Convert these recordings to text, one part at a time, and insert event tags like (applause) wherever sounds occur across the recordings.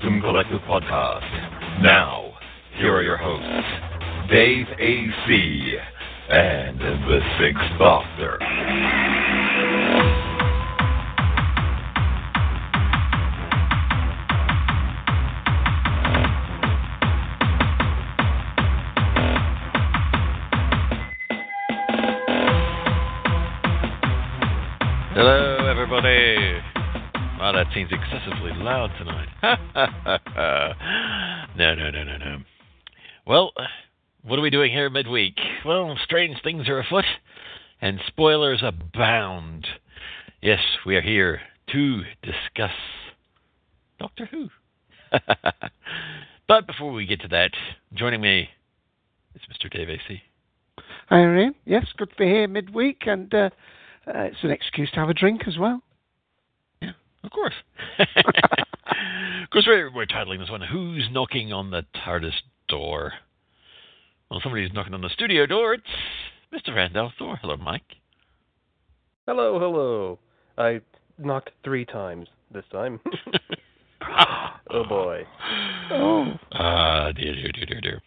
Colton Collective Podcast. Now, here are your hosts, Dave A.C. and the Sixth Doctor. Hello, everybody. Wow, that seems excessively loud tonight. (laughs) no, no, no, no, no. Well, what are we doing here midweek? Well, strange things are afoot, and spoilers abound. Yes, we are here to discuss Doctor Who. (laughs) but before we get to that, joining me is Mr. Dave AC. Hi, Irene. Yes, good to be here midweek, and uh, uh, it's an excuse to have a drink as well. Of course. of course, we're, we're titling this one Who's Knocking on the TARDIS Door? Well, somebody's knocking on the studio door. It's Mr. Randolph Thor. Hello, Mike. Hello, hello. I knocked three times this time. (laughs) oh boy. Oh, Ah, dear, dear, dear, dear, dear.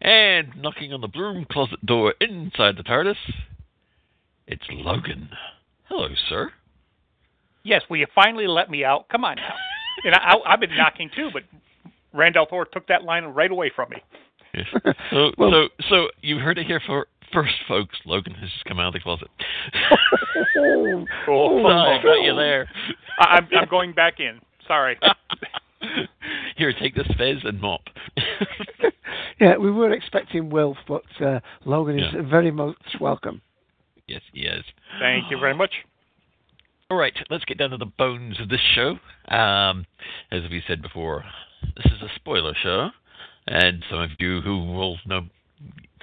And knocking on the broom closet door inside the TARDIS, it's Logan. Hello, sir. Yes, will you finally let me out? Come on now. And I, I, I've been knocking too, but Randall Thor took that line right away from me. Yes. (laughs) So, Well- so, so you've heard it here for first, folks. Logan has just come out of the closet. oh, (laughs) Oh, Sorry, I got you there. I, I'm, I'm going back in. Sorry. (laughs) Here, take this fez and mop. yeah, we were expecting Wilf, but uh, Logan is Yeah. very much welcome. yes, he is. Thank you very (sighs) much. All right, let's get down to the bones of this show. Um, as we said before, this is a spoiler show, and some of you who will know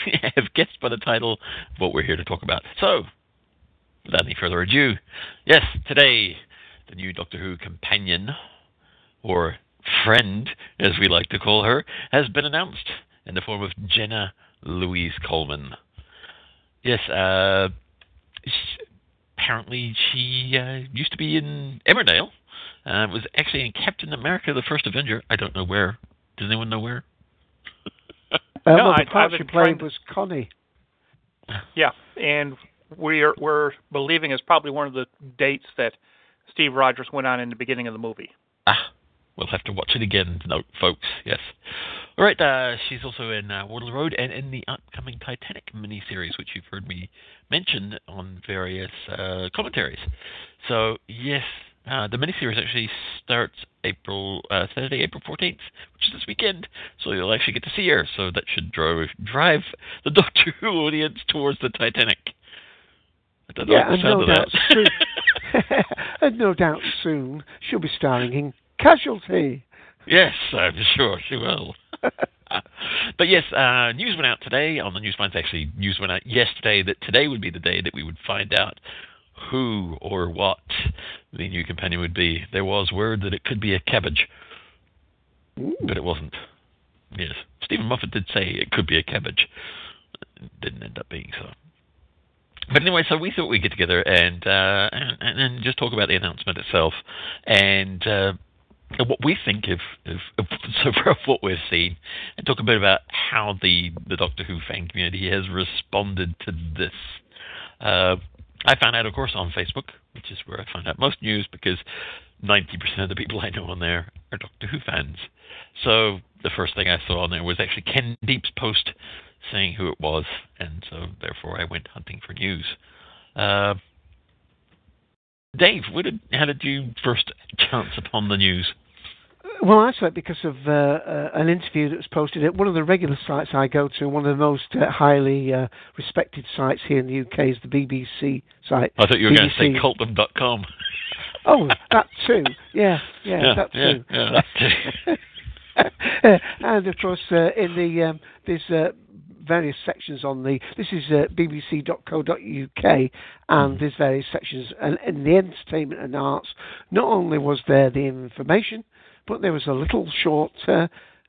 (laughs) have guessed by the title what we're here to talk about. So, without any further ado, yes, today the new Doctor Who companion, or friend, as we like to call her, has been announced in the form of Jenna Louise Coleman. Yes, uh, apparently she uh, used to be in Emmerdale. Uh, was actually in Captain America: The First Avenger. I don't know where. Does anyone know where? (laughs) Uh, No, well, the part I've she played to- was Connie. Yeah, and we're we're believing it's probably one of the dates that Steve Rogers went on in the beginning of the movie. Ah, we'll have to watch it again, no, folks. Yes. All right. Uh, she's also in uh, Waterloo Road and in the upcoming Titanic miniseries, which you've heard me mention on various uh, commentaries. So yes, uh, the miniseries actually starts April uh, Saturday, April fourteenth, which is this weekend. So you'll actually get to see her. So that should drive drive the (laughs) Doctor Who audience towards the Titanic. I don't Yeah, like and the sound no of doubt soon, (laughs) (laughs) and no doubt soon she'll be starring in Casualty. Yes, I'm sure she will. (laughs) but yes, uh, news went out today on the Newsminds. Actually, news went out yesterday that today would be the day that we would find out who or what the new companion would be. There was word that it could be a cabbage, but it wasn't. Yes, Steven Moffat did say it could be a cabbage. It didn't end up being so. But anyway, so we thought we'd get together and uh, and, and just talk about the announcement itself and uh, what we think of, of, of (laughs) so of what we've seen, and talk a bit about how the the Doctor Who fan community has responded to this. Uh, I found out, of course, on Facebook, which is where I find out most news because 90% of the people I know on there are Doctor Who fans. So the first thing I saw on there was actually Ken Deep's post saying who it was, and so therefore I went hunting for news. Uh, Dave, did, how did you first chance upon the news? Well, I saw it because of uh, uh, an interview that was posted at one of the regular sites I go to. One of the most uh, highly uh, respected sites here in the UK is the BBC site. I thought you were BBC. going to say cultum.com. Oh, that too. Yeah, yeah, Yeah, that too. yeah, that too. (laughs) and of course, uh, in the um, there's uh, various sections on the. This is uh, BBC.co.uk, and there's various sections. And in the entertainment and arts, not only was there the information, but there was a little short uh,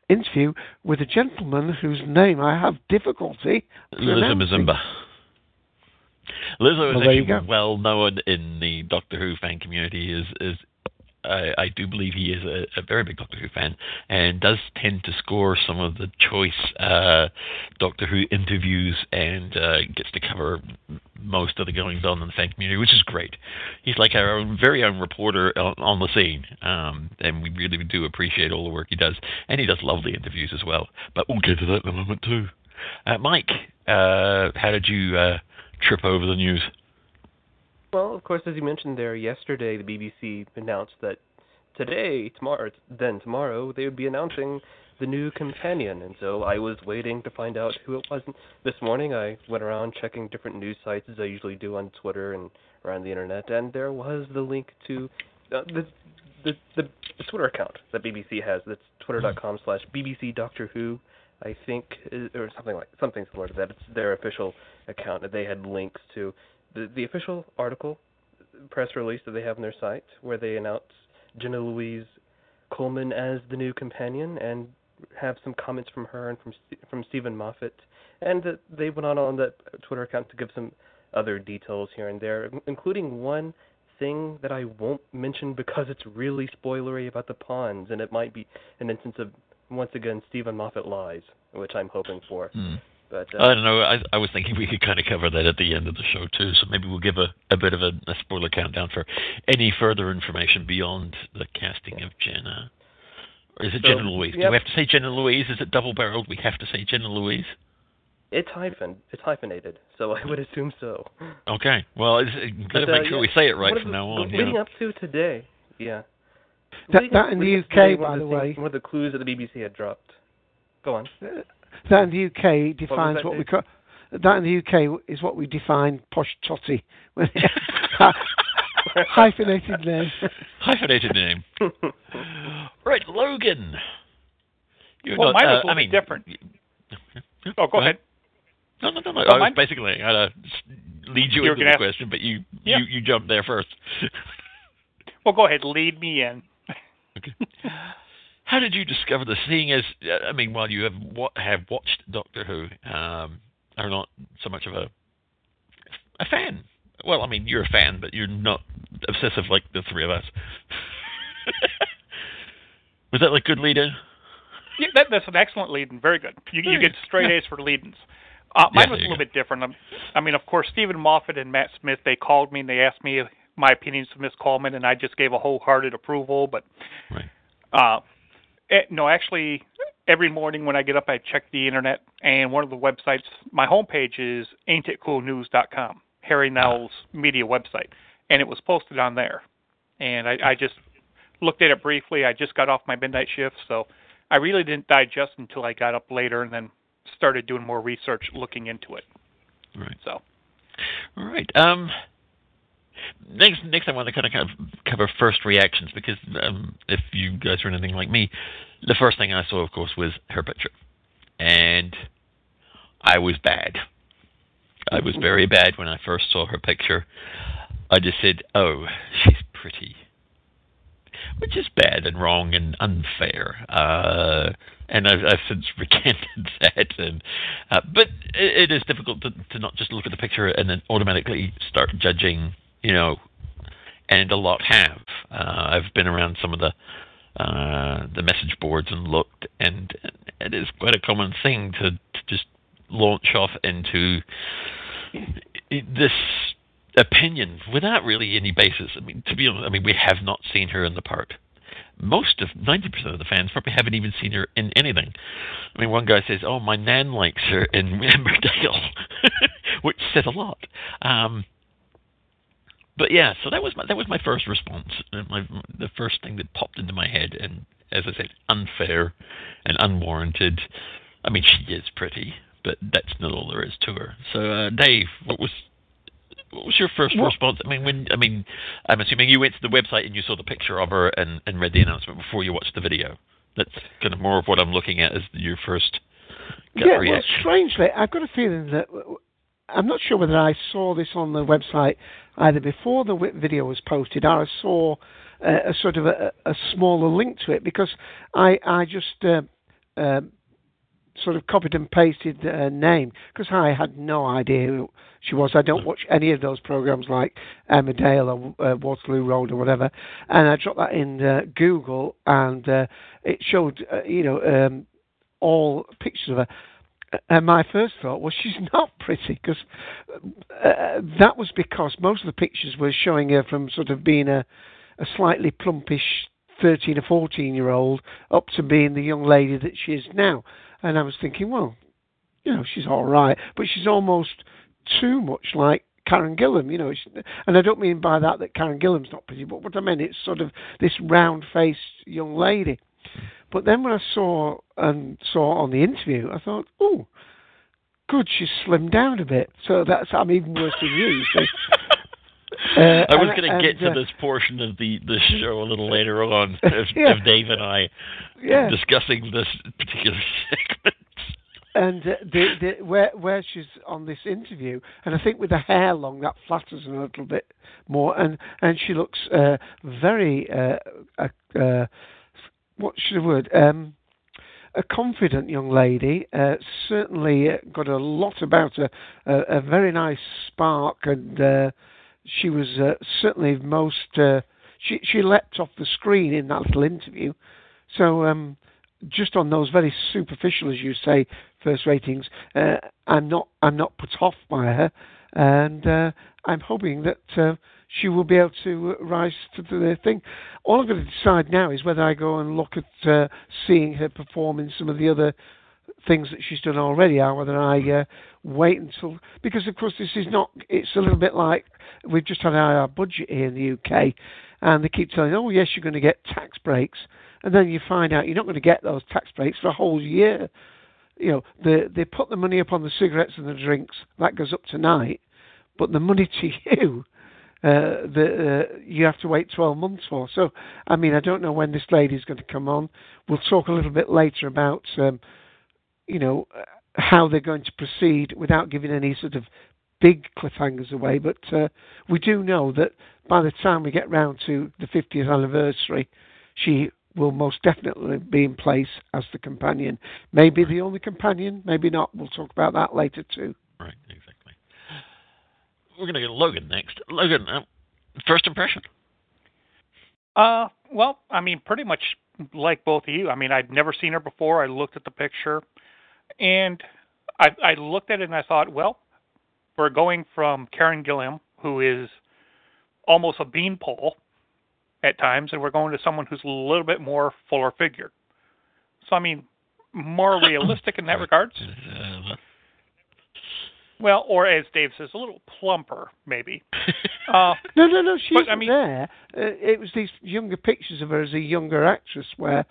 interview with a gentleman whose name I have difficulty. Pronouncing. Mzimba. Lizo is well, actually well known in the Doctor Who fan community. Is is I, I do believe he is a, a very big Doctor Who fan and does tend to score some of the choice uh, Doctor Who interviews and uh, gets to cover most of the goings on in the fan community, which is great. He's like our very own reporter on, on the scene, um, and we really do appreciate all the work he does. And he does lovely interviews as well. But we'll get to that in a moment too. Uh, Mike, uh, how did you uh, trip over the news? Well, of course, as you mentioned there, yesterday the BBC announced that today, tomorrow, then tomorrow, they would be announcing the new companion. And so I was waiting to find out who it was. This morning I went around checking different news sites as I usually do on Twitter and around the internet, and there was the link to uh, the, the the the Twitter account that BBC has. That's twitter.com slash BBC Doctor Who. I think, or something like something similar to that. It's their official account that they had links to the the official article press release that they have on their site where they announce Jenna Louise Coleman as the new companion and have some comments from her and from from Steven Moffat and that they went on on that Twitter account to give some other details here and there including one thing that I won't mention because it's really spoilery about the Ponds and it might be an instance of once again Steven Moffat lies which I'm hoping for Hmm. But uh, I don't know. I, I was thinking we could kind of cover that at the end of the show too. So maybe we'll give a, a bit of a, a spoiler countdown for any further information beyond the casting of Jenna. Or is it So, Jenna Louise? Do we have to say Jenna Louise? Is it double barreled? We have to say Jenna Louise. It's hyphen. It's hyphenated, so I would assume so. Okay. Well, it's, But, better uh, make sure yeah, we say it right one of from the- now on. Leading yeah. up to today, yeah. That, that up- in the to UK, today, one by of the things- way. one of the clues that the BBC had dropped. Go on. That in the UK defines that, what, we Dave? call. That in the UK is what we define posh totty. (laughs) Hyphenated name. Hyphenated name. (laughs) right, Logan. You're Well, not, mine was uh, a little I mean, different. Oh, go ahead. No, no, no, no. Well, I was mine- basically going to lead you You were into the ask- question, but you Yeah. you you jumped there first. (laughs) Well, go ahead. Lead me in. okay. How did you discover this? Seeing as uh, I mean, while you have have watched Doctor Who, um, are not so much of a a fan. Well, I mean, you're a fan, but you're not obsessive like the three of us. (laughs) Was that like good lead in? Yeah, that, that's an excellent lead and very good. You, you get straight A's for lead-ins. Uh, Yeah, mine was a little bit different. Um, I mean, of course, Steven Moffat and Matt Smith, they called me and they asked me my opinions of Miss Coleman, and I just gave a wholehearted approval. But Right. uh, no, actually, every morning when I get up, I check the internet, and one of the websites, my homepage is ain'titcoolnews.com, Harry Knowles' media website, and it was posted on there. And I, I just looked at it briefly. I just got off my midnight shift, so I really didn't digest until I got up later and then started doing more research, looking into it. Right. So, All right. Um, next, next, I want to kind of, kind of cover first reactions because um, if you guys are anything like me, the first thing I saw, of course, was her picture, and I was bad. I was very bad when I first saw her picture. I just said, "Oh, she's pretty," which is bad and wrong and unfair. Uh, and I've, I've since (laughs) recanted that. And uh, but it, it is difficult to, to not just look at the picture and then automatically start judging. You know, and a lot have. Uh, I've been around some of the uh, the message boards and looked, and it is quite a common thing to, to just launch off into this opinion without really any basis. I mean, to be honest, I mean we have not seen her in the part. most of 90% of the fans probably haven't even seen her in anything. I mean, one guy says, "Oh, my nan likes her in (laughs) Emmerdale," (laughs) which said a lot. Um, but yeah, so that was my that was my first response, my the first thing that popped into my head, and as I said, unfair and unwarranted. I mean, she is pretty, but that's not all there is to her. So, uh, Dave, what was what was your first what? response? I mean, when I mean, I'm assuming you went to the website and you saw the picture of her and, and read the announcement before you watched the video. That's kind of more of what I'm looking at as your first gut yeah, reaction. well, strangely, I've got a feeling that I'm not sure whether I saw this on the website either before the video was posted or I saw uh, a sort of a, a, smaller link to it because I I just uh, uh, sort of copied and pasted her name because I had no idea who she was. I don't watch any of those programs like Emmerdale or uh, Waterloo Road or whatever, and I dropped that in uh, Google and uh, it showed uh, you know um, all pictures of her. And my first thought was she's (laughs) not pretty because uh, that was because most of the pictures were showing her from sort of being a, a slightly plumpish 13 or 14 year old up to being the young lady that she is now. And I was thinking, well, you know, she's all right, but she's almost too much like Karen Gillan, you know, and I don't mean by that that Karen Gillan's not pretty, but what I mean it's sort of this round-faced young lady. But then when I saw and saw on the interview, I thought, oh, good, she's slimmed down a bit. So that's I'm even worse than you. So, (laughs) uh, I was going to get to uh, this portion of the, the show a little later on, (laughs) of, yeah. of Dave and I yeah. discussing this particular (laughs) segment. And uh, the, the, where where she's on this interview, and I think with the hair long, that flatters her a little bit more, and and she looks uh, very uh, uh, what's the word? Um, a confident young lady, uh, certainly got a lot about her, a, a very nice spark and uh, she was uh, certainly most. Uh, she she leapt off the screen in that little interview. So um, just on those very superficial, as you say, first ratings, uh, I'm not I'm not put off by her, and uh, I'm hoping that she will be able to rise to the thing. All I'm going to decide now is whether I go and look at uh, seeing her perform in some of the other things that she's done already or whether I uh, wait until because of course this is not it's a little bit like we've just had our budget here in the UK and they keep telling oh yes you're going to get tax breaks and then you find out you're not going to get those tax breaks for a whole year you know they they put the money up on the cigarettes and the drinks that goes up tonight but the money to (laughs) you uh, the, uh, you have to wait 12 months for. So, I mean, I don't know when this lady is going to come on. We'll talk a little bit later about um, you know, how they're going to proceed without giving any sort of big cliffhangers away. But uh, we do know that by the time we get round to the 50th anniversary, she will most definitely be in place as the companion. Maybe the only companion, maybe not. We'll talk about that later too. Right, exactly. We're going to get Logan next. Logan, uh, first impression? Uh, well, I mean, pretty much like both of you. I mean, I'd never seen her before. I looked at the picture. And I, I looked at it and I thought, well, we're going from Karen Gillan, who is almost a beanpole at times, and we're going to someone who's a little bit more fuller figured. So, I mean, more (laughs) realistic in that regard. Well, or as Dave says, a little plumper, maybe. (laughs) Uh, no, no, no. She's but, I mean, there. Uh, it was these younger pictures of her as a younger actress, where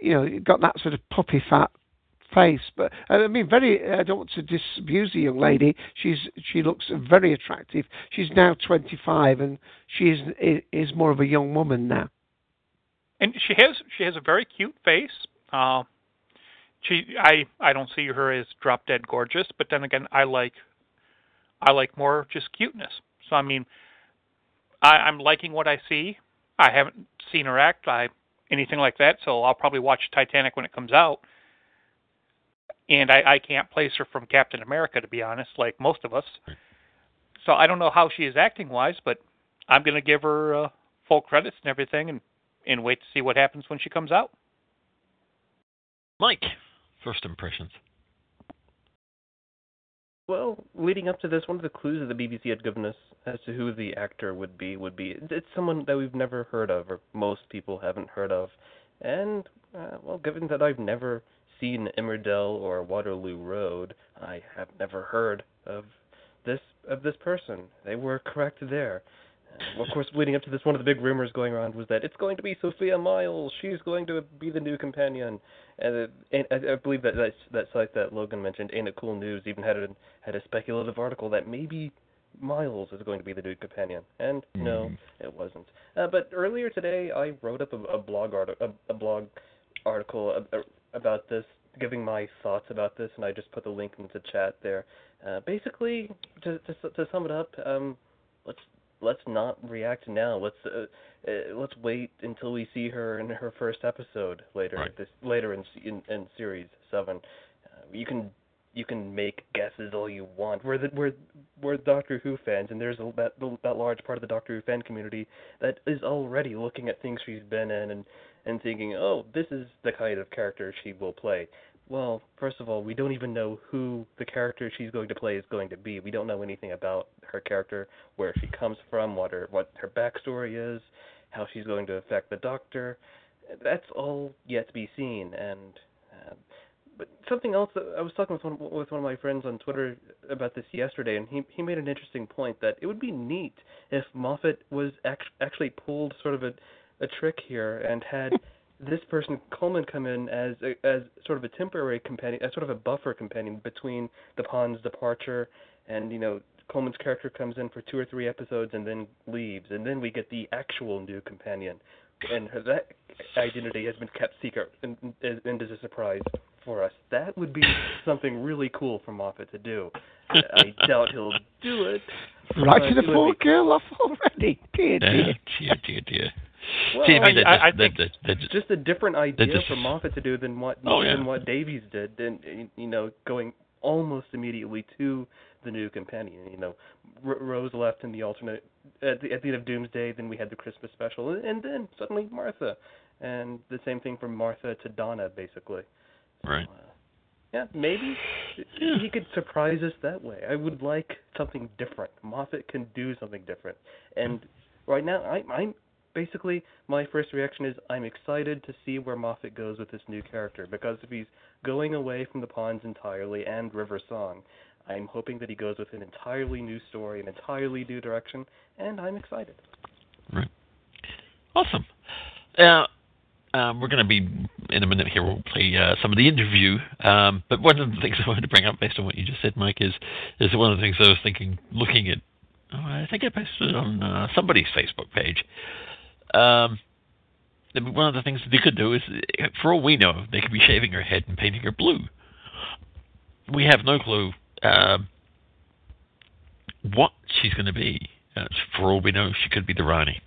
you know, you got that sort of puppy fat face. But I mean, very. I don't want to disabuse the young lady. She's she looks very attractive. She's now 25, and she is is more of a young woman now. And she has she has a very cute face. Uh, she I I don't see her as drop dead gorgeous, but then again, I like I like more just cuteness. So I mean, I, I'm liking what I see. I haven't seen her act. I anything like that, so I'll probably watch Titanic when it comes out and I, I can't place her from Captain America to be honest, like most of us. So I don't know how she is acting wise, but I'm going to give her uh, full credits and everything, and and wait to see what happens when she comes out. Mike, first impressions. Well, leading up to this, one of the clues that the BBC had given us as to who the actor would be would be it's someone that we've never heard of, or most people haven't heard of. And, uh, well, given that I've never seen Emmerdale or Waterloo Road, I have never heard of this of this person. They were correct there. Of course, leading up to this, one of the big rumors going around was that it's going to be Sophia Myles. She's going to be the new companion. And, uh, and I, I believe that, that that site that Logan mentioned, Ain't It Cool News, even had a had a speculative article that maybe Myles is going to be the new companion. And mm. no, it wasn't. Uh, but earlier today, I wrote up a, a blog article, a, a blog article about this, giving my thoughts about this, and I just put the link into chat there. Uh, basically, to, to to sum it up, um, let's let's not react now. Let's uh, uh, let's wait until we see her in her first episode later right. this later in in, in series seven. Uh, you can you can make guesses all you want. We're the, we're we're Doctor Who fans, and there's a, that that large part of the Doctor Who fan community that is already looking at things she's been in and and thinking, oh, this is the kind of character she will play. Well, first of all, we don't even know who the character she's going to play is going to be. We don't know anything about her character, where she comes from, what her what her backstory is, how she's going to affect the Doctor. That's all yet to be seen. And uh, but something else that I was talking with one with one of my friends on Twitter about this yesterday, and he he made an interesting point that it would be neat if Moffat was act, actually pulled sort of a a trick here and had (laughs) this person Coleman come in as a, as sort of a temporary companion, as sort of a buffer companion between the Ponds' departure and you know Coleman's character comes in for two or three episodes and then leaves, and then we get the actual new companion, and her, that identity has been kept secret and, and, and is a surprise for us. That would be something really cool for Moffat to do. I doubt he'll do it. Right to the poor girl off already. Dear, dear. dear, dear, dear. Well, See, I mean, I, I the, think the, just a different idea just- for Moffat to do than what Oh, yeah. than what Davies did, and you know, going almost immediately to the new companion. You know, R- Rose left in the alternate at the, at the end of Doomsday. Then we had the Christmas special, and, and then suddenly Martha, and the same thing from Martha to Donna, basically. right. Uh, yeah, maybe he could surprise us that way. I would like something different. Moffat can do something different, and right now I, I'm basically my first reaction is I'm excited to see where Moffat goes with this new character because if he's going away from the Ponds entirely and River Song, I'm hoping that he goes with an entirely new story, an entirely new direction, and I'm excited. Right. Awesome. Now, um, we're going to be in a minute here. We'll play uh, some of the interview. Um, but one of the things (laughs) I wanted to bring up, based on what you just said, Mike, is is one of the things I was thinking, looking at. Oh, I think I posted it on uh, somebody's Facebook page. Um, one of the things that they could do is, for all we know, they could be shaving her head and painting her blue. We have no clue um, what she's going to be. Uh, for all we know, she could be the Rani.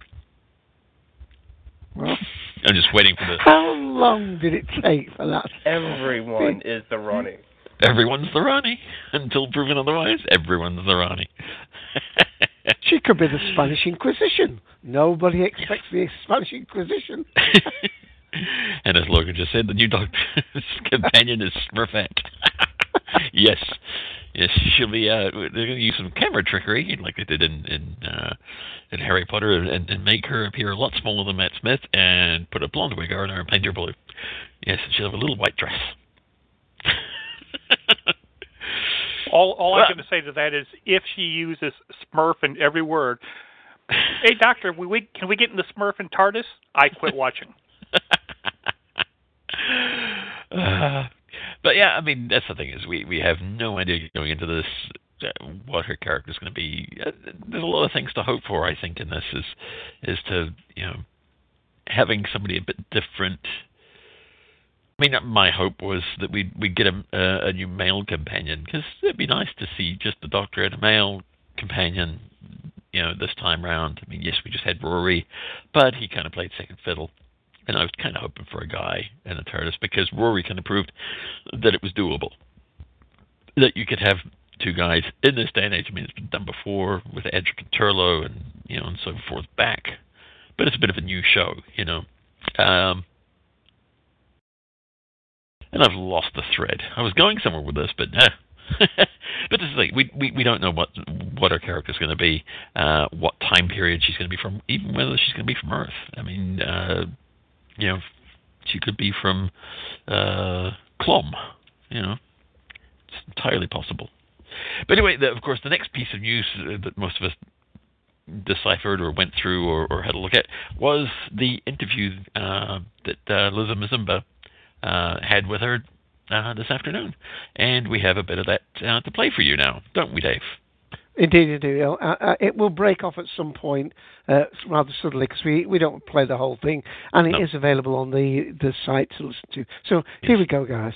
Well, I'm just waiting for the. how long did it take for that? Everyone is the Rani. Everyone's the Rani until proven otherwise. Everyone's the Rani. (laughs) She could be the Spanish Inquisition. Nobody expects the Spanish Inquisition. (laughs) and as Logan just said, the new Doctor's (laughs) companion is Smurfette. (laughs) yes, yes, she'll be. Uh, they're going to use some camera trickery, like they did in in, uh, in Harry Potter, and, and make her appear a lot smaller than Matt Smith, and put a blonde wig on her and paint her blue. Yes, she'll have a little white dress. All all I'm going to say to that is, if she uses Smurf in every word, hey doctor, we, we can we get in the Smurf and TARDIS? I quit watching. Uh, (laughs) but yeah, I mean that's the thing is we we have no idea going into this uh, what her character is going to be. Uh, there's a lot of things to hope for. I think in this is is to you know having somebody a bit different. I mean, my hope was that we'd we'd get a a, a new male companion because it'd be nice to see just the Doctor and a male companion. You know, this time round. I mean, yes, we just had Rory, but he kind of played second fiddle and I was kind of hoping for a guy and a TARDIS because Rory kind of proved that it was doable. That you could have two guys in this day and age. I mean, it's been done before with Adric and Turlough and you know and so forth back, but it's a bit of a new show, you know. Um, and I've lost the thread. I was going somewhere with this, but uh, (laughs) But this is like we we we don't know what what her character's going to be, uh, what time period she's going to be from, even whether she's going to be from Earth. I mean, uh, you know, she could be from uh, Clom. You know, it's entirely possible. But anyway, the, of course, the next piece of news uh, that most of us deciphered or went through or, or had a look at was the interview uh, that uh, Lizo Mzimba uh, had with her uh, this afternoon, and we have a bit of that uh, to play for you now, don't we, Dave? Indeed, indeed. Uh, uh, it will break off at some point, uh, rather suddenly, because we, we don't play the whole thing, and it No. is available on the, the site to listen to. So here we go, guys.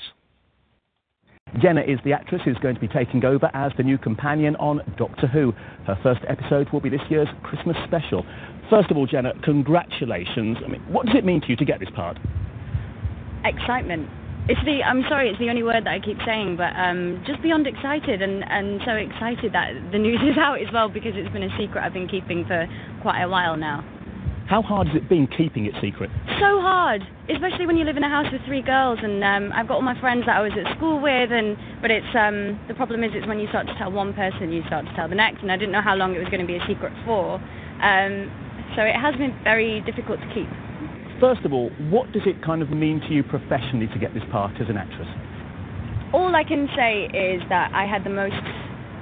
Jenna is the actress who's going to be taking over as the new companion on Doctor Who. Her first episode will be this year's Christmas special. First of all, Jenna, congratulations. I mean, what does it mean to you to get this part? Excitement. It's the I'm sorry, it's the only word that I keep saying, but um, just beyond excited and, and so excited that the news is out as well because it's been a secret I've been keeping for quite a while now. How hard has it been keeping it secret? So hard, especially when you live in a house with three girls, and um, I've got all my friends that I was at school with, and but it's um, the problem is it's when you start to tell one person, you start to tell the next, and I didn't know how long it was going to be a secret for, um, so it has been very difficult to keep. First of all, what does it kind of mean to you professionally to get this part as an actress? All I can say is that I had the most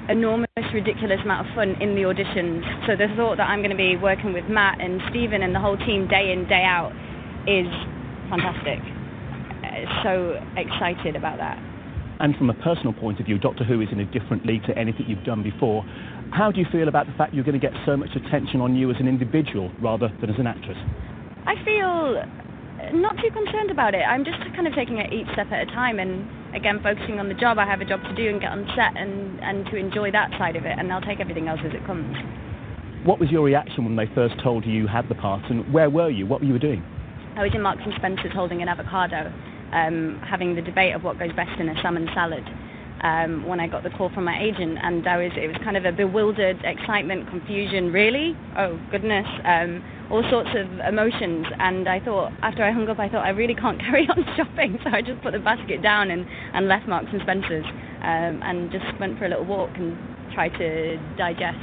enormous, ridiculous amount of fun in the auditions. So the thought that I'm going to be working with Matt and Stephen and the whole team day in, day out is fantastic. Uh, So excited about that. And from a personal point of view, Doctor Who is in a different league to anything you've done before. How do you feel about the fact you're going to get so much attention on you as an individual rather than as an actress? I feel not too concerned about it. I'm just kind of taking it each step at a time and again focusing on the job. I have a job to do and get on set and, and to enjoy that side of it and I'll take everything else as it comes. What was your reaction when they first told you you had the part, and where were you? What were you doing? I was in Marks and Spencer's holding an avocado, um, having the debate of what goes best in a salmon salad. Um, when I got the call from my agent, and I was, it was kind of a bewildered excitement, confusion. Really? Oh goodness! Um, all sorts of emotions. And I thought, after I hung up, I thought I really can't (laughs) carry on shopping, so I just put the basket down and, and left Marks and Spencer's, um, and just went for a little walk and tried to digest.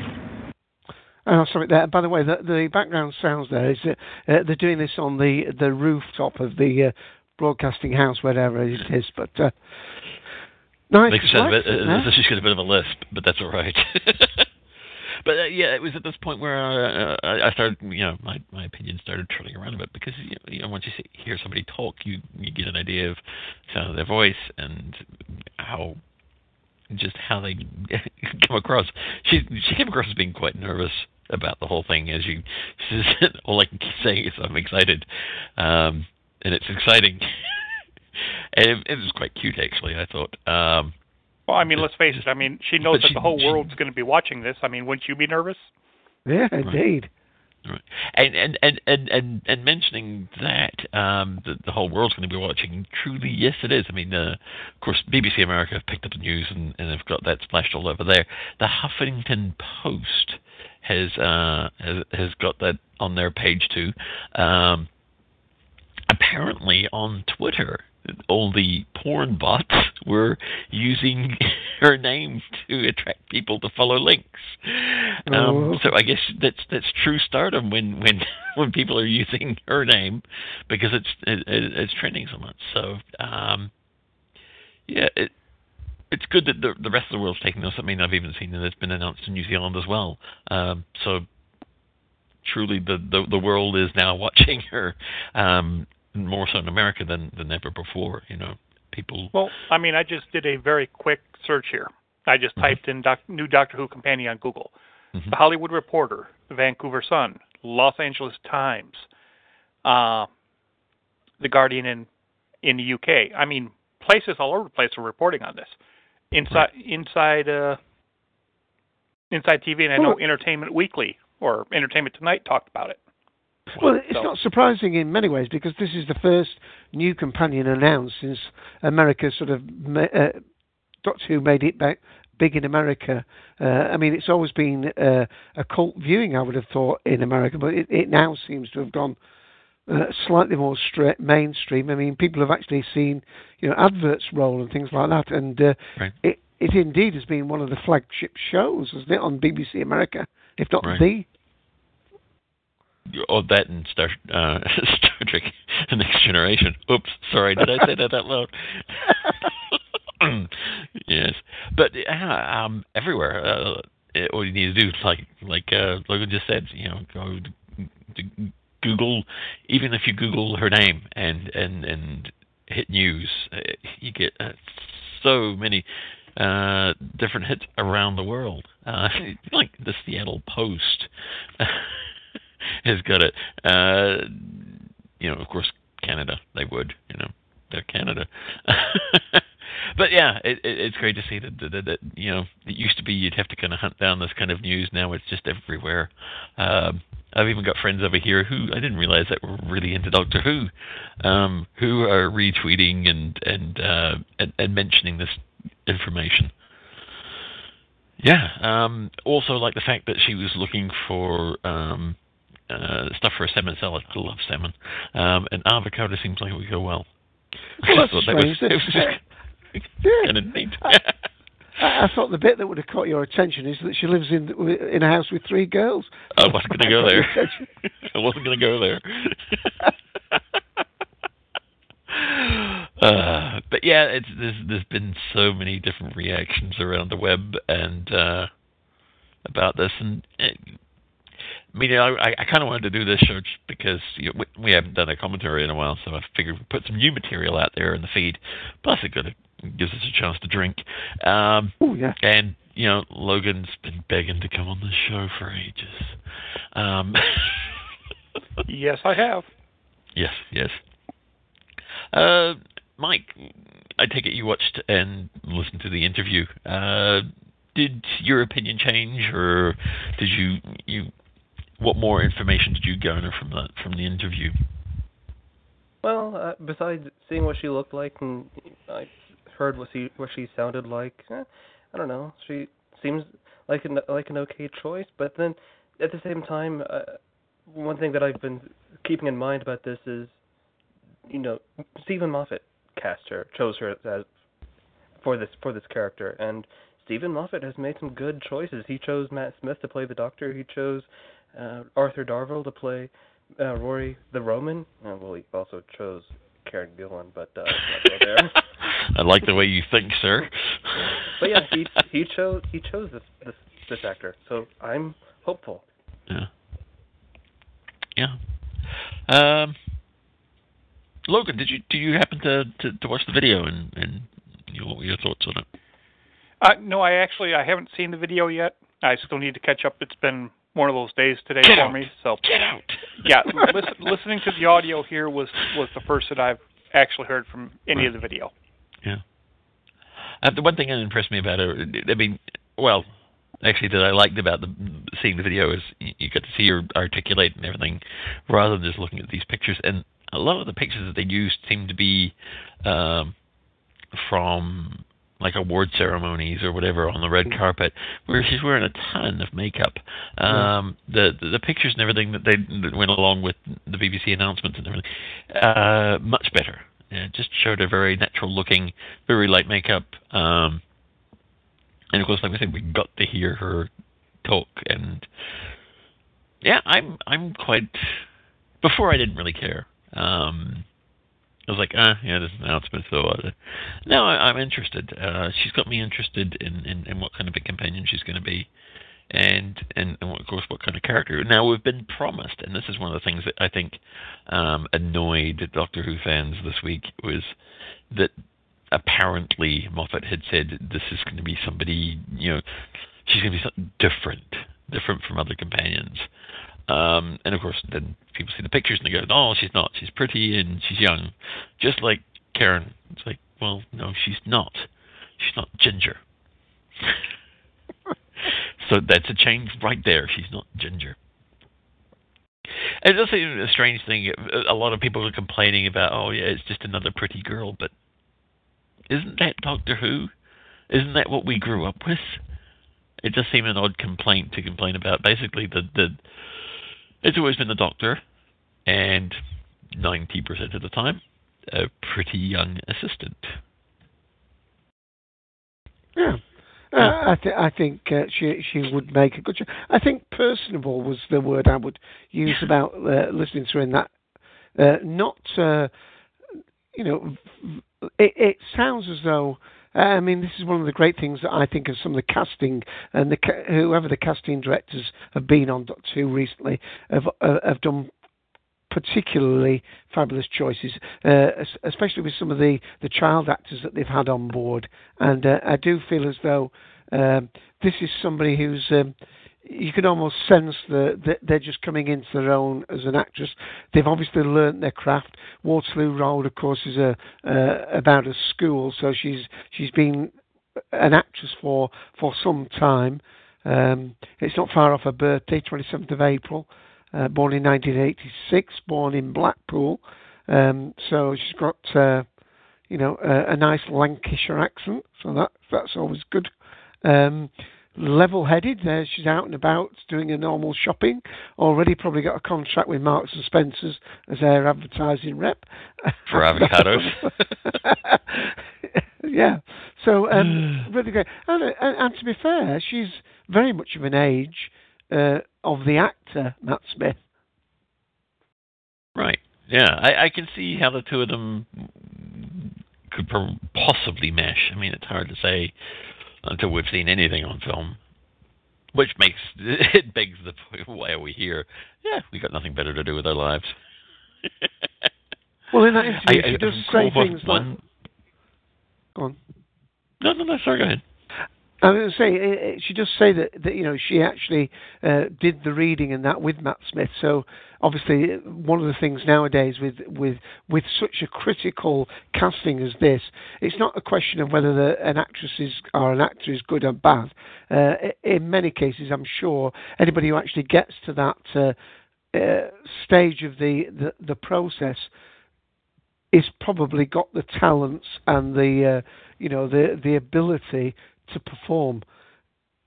Oh, sorry. There. By the way, the, the background sounds there is uh, uh, they're doing this on the the rooftop of the uh, broadcasting house, wherever it is. But uh, nice. Makes sense. relaxing, But, huh? uh, she's got a bit of a lisp, but that's all right. (laughs) but uh, yeah, it was at this point where uh, I I started, you know, my my opinion started turning around a bit because you know, you know once you see, hear somebody talk, you you get an idea of the sound of their voice and how just how they (laughs) come across. She she came across as being quite nervous about the whole thing. As you, she (laughs) said, all I can say is I'm excited, um, and it's exciting. (laughs) and it, it was quite cute, actually. I thought. Um, Well, I mean, let's face it. I mean, she knows (laughs) that she- the whole she- world's going to be watching this. I mean, wouldn't you be nervous? Yeah, indeed. Right. And and and and and, and mentioning that um, the, the whole world's going to be watching. Truly, yes, it is. I mean, uh, of course, BBC America have picked up the news and, and have got that splashed all over there. The Huffington Post has uh, has, has got that on their page too. Um, apparently, on Twitter, all the porn bots were using (laughs) her name to attract people to follow links. Um, Oh. so I guess that's that's true stardom when when (laughs) when people are using her name because it's it, it, it's trending so much. So um, yeah, it, it's good that the the rest of the world's taking this. I mean, I've even seen that it's been announced in New Zealand as well. Um, so truly, the, the the world is now (laughs) watching her um, more so in America than than ever before. You know, people. Well, I mean, I just did a very quick search here. I just typed in doc- new Doctor Who companion on Google. The Hollywood Reporter, the Vancouver Sun, Los Angeles Times, uh, the Guardian in in the UK. I mean, places all over the place are reporting on this. Inside inside uh, Inside TV, and I know Entertainment Weekly or Entertainment Tonight talked about it. Well, it's So- not surprising in many ways because this is the first new companion announced since America sort of ma- uh, Doctor Who made it back big in America. Uh, I mean, it's always been uh, a cult viewing, I would have thought, in America, but it, it now seems to have gone uh, slightly more straight mainstream. I mean, people have actually seen you know adverts roll and things like that, and uh, Right. it it indeed has been one of the flagship shows, hasn't it, on BBC America, if not Right. the. Oh, that and Star uh, (laughs) Star Trek: The Next Generation. Oops, sorry, did I say that out loud? (laughs) yes, but uh, um, everywhere. Uh, it, all you need to do is like like uh, Logan just said, you know, go to, to Google. Even if you Google her name and and and hit news, uh, you get uh, so many uh, different hits around the world. Uh, (laughs) like the Seattle Post has got it. Uh, you know, of course, Canada. They would. You know, they're Canada. (laughs) but yeah, it, it, it's great to see that, that, that you know it used to be you'd have to kind of hunt down this kind of news. Now it's just everywhere. Um, I've even got friends over here who I didn't realize that were really into Doctor Who, um, who are retweeting and and, uh, and and mentioning this information. Yeah. Um, also, like the fact that she was looking for um, uh, stuff for a salmon salad. I love salmon, um, and avocado seems like it would go well. Well, (laughs) I that's thought that was, strange, it was Yeah. (laughs) kind of neat. I, I thought the bit that would have caught your attention is that she lives in in a house with three girls. I wasn't going to go (laughs) That got your there. I wasn't going to go there. uh, but yeah, it's there's there's been so many different reactions around the web and uh, about this, and it, I mean, I I kind of wanted to do this show because you know, we, we haven't done a commentary in a while, so I figured we'd put some new material out there in the feed. Plus, it good it gives us a chance to drink. Um, oh yeah. And you know, Logan's been begging to come on the show for ages. Um, (laughs) yes, I have. Yes, yes. Uh, Mike, I take it you watched and listened to the interview. Uh, did your opinion change, or did you you? What more information did you garner from that from the interview? Well, uh, besides seeing what she looked like and I heard what she what she sounded like, eh, I don't know. She seems like an like an okay choice, but then at the same time, uh, one thing that I've been keeping in mind about this is, you know, Steven Moffat cast her, chose her as for this for this character, and Steven Moffat has made some good choices. He chose Matt Smith to play the Doctor. He chose uh, Arthur Darvill to play uh, Rory the Roman. Uh, well, he also chose Karen Gillan, but uh, let's not go there. (laughs) I like the way you think, sir. (laughs) but yeah, he he chose he chose this this this actor, so I'm hopeful. Yeah. Yeah. Um, Logan, did you do you happen to, to, to watch the video and and you know, what were your thoughts on it? Uh, no, I actually I haven't seen the video yet. I still need to catch up. It's been one of those days today Get for out. me. So Get out. (laughs) yeah, listen, listening to the audio here was was the first that I've actually heard from any of the video. Yeah. Uh, the one thing that impressed me about it, I mean, well, actually, that I liked about the seeing the video is you, you got to see her articulate and everything, rather than just looking at these pictures. And a lot of the pictures that they used seemed to be um, from like award ceremonies or whatever on the red carpet, where she's wearing a ton of makeup. Um, the, the the pictures and everything that they that went along with the BBC announcements and everything, uh, much better. Yeah, it just showed a very natural looking, very light makeup. Um, and of course, like I said, we got to hear her talk, and yeah, I'm I'm quite. Before I didn't really care. Um, I was like, ah, yeah, there's an announcement, so uh, now I, I'm interested. Uh, she's got me interested in, in, in what kind of a companion she's going to be, and and, and of course what kind of character. Now we've been promised, and this is one of the things that I think um, annoyed Doctor Who fans this week was that apparently Moffat had said this is going to be somebody, you know, she's going to be something different, different from other companions. Um, and of course, then people see the pictures and they go, "No, she's not. She's pretty and she's young, just like Karen." It's like, well, no, she's not. She's not ginger. (laughs) so that's a change right there. She's not ginger. It does seem a strange thing. A lot of people are complaining about, "Oh, yeah, it's just another pretty girl," but isn't that Doctor Who? Isn't that what we grew up with? It does seem an odd complaint to complain about. Basically, the the it's always been the Doctor, and ninety percent of the time, a pretty young assistant. Yeah, Uh, I, th- I think uh, she she would make a good. Show. I think personable was the word I would use about uh, listening to her in that. Uh, not, uh, you know, it, it sounds as though. Uh, I mean, this is one of the great things that I think of some of the casting and the whoever the casting directors have been on Doctor Who recently have uh, have done particularly fabulous choices, uh, especially with some of the, the child actors that they've had on board. And uh, I do feel as though um, this is somebody who's. Um, you can almost sense that that they're just coming into their own as an actress. They've obviously learnt their craft. Waterloo Road, of course, is a uh, about a school, so she's she's been an actress for for some time. Um, it's not far off her birthday, 27th of April uh, born in 1986, born in Blackpool. Um, so she's got, uh, you know, a, a nice Lancashire accent, so that that's always good. Um, level-headed, there she's out and about doing her normal shopping. Already probably got a contract with Marks and Spencers as their advertising rep (laughs) For avocados. (laughs) yeah. So um, (sighs) really great. And, uh, and, and to be fair, she's very much of an age uh, of the actor Matt Smith. Right. Yeah, I, I can see how the two of them could possibly mesh. I mean, it's hard to say until we've seen anything on film. Which makes (laughs) it begs the point: Why are we here? Yeah, we got nothing better to do with our lives. Well, in that interview, I- I- does I say things one- like. Go on. No, no, no. Sorry, go ahead. I was going to say uh, uh, she does say that, that you know she actually uh, did the reading and that with Matt Smith. So obviously, uh, one of the things nowadays with with with such a critical casting as this, it's not a question of whether the, an actress is or an actor is good or bad. Uh, in many cases, I'm sure anybody who actually gets to that uh, uh, stage of the, the the process is probably got the talents and the uh, you know the the ability to perform.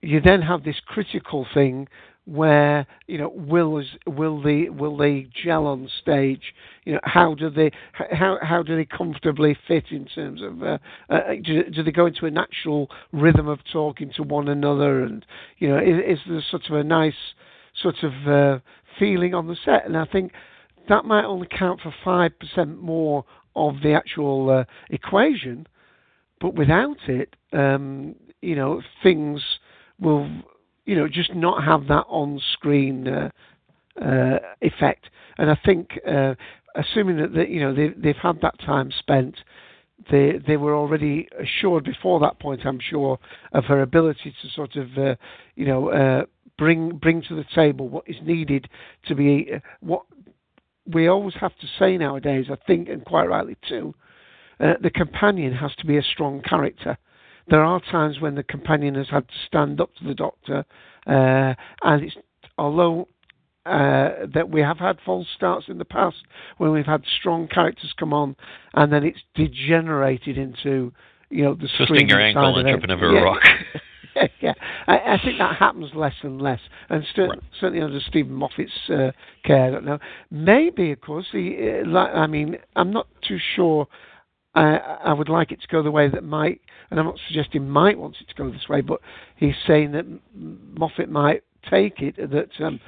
You then have this critical thing where you know will is, will they will they gel on stage? You know how do they how how do they comfortably fit in terms of uh, uh, do, do they go into a natural rhythm of talking to one another and you know is, is there sort of a nice sort of uh, feeling on the set? And I think that might only count for five percent more of the actual uh, equation, but without it, um, you know, things will, you know, just not have that on-screen uh, uh, effect. And I think, uh, assuming that, that you know they, they've had that time spent, they they were already assured before that point, I'm sure, of her ability to sort of, uh, you know, uh, bring bring to the table what is needed to be uh, what we always have to say nowadays. I think, and quite rightly too, uh, the companion has to be a strong character. There are times when the companion has had to stand up to the doctor, uh, and it's although uh, that we have had false starts in the past when we've had strong characters come on, and then it's degenerated into you know the Twisting your ankle and tripping over a rock. (laughs) yeah, I, I think that happens less and less, and cer- certainly under Steven Moffat's uh, care. I don't know. Maybe, of course, the uh, like, I mean, I'm not too sure. I, I would like it to go the way that Mike, and I'm not suggesting Mike wants it to go this way, but he's saying that Moffat might take it that um,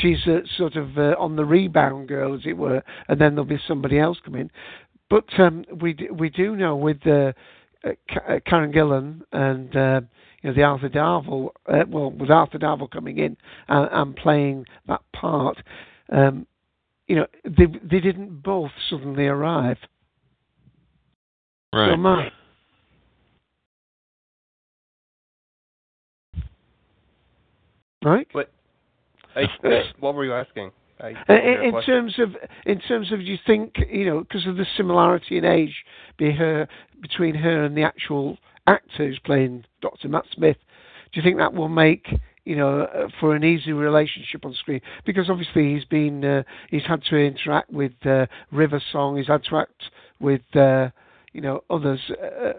she's sort of uh, on the rebound girl, as it were, and then there'll be somebody else come in. But um, we d- we do know with uh, uh, Karen Gillan and uh, you know the Arthur Darvill, well, with Arthur Darvill coming in and, and playing that part, um, you know they they didn't both suddenly arrive. Right. So Mark, right? What? I, (laughs) I, what were you asking? I didn't hear in, in terms of, in terms of, do you think you know because of the similarity in age be her, between her and the actual actor who's playing Doctor Matt Smith, do you think that will make you know uh, for an easy relationship on screen? Because obviously he's been uh, he's had to interact with uh, River Song, he's had to act with uh, you know others. Uh,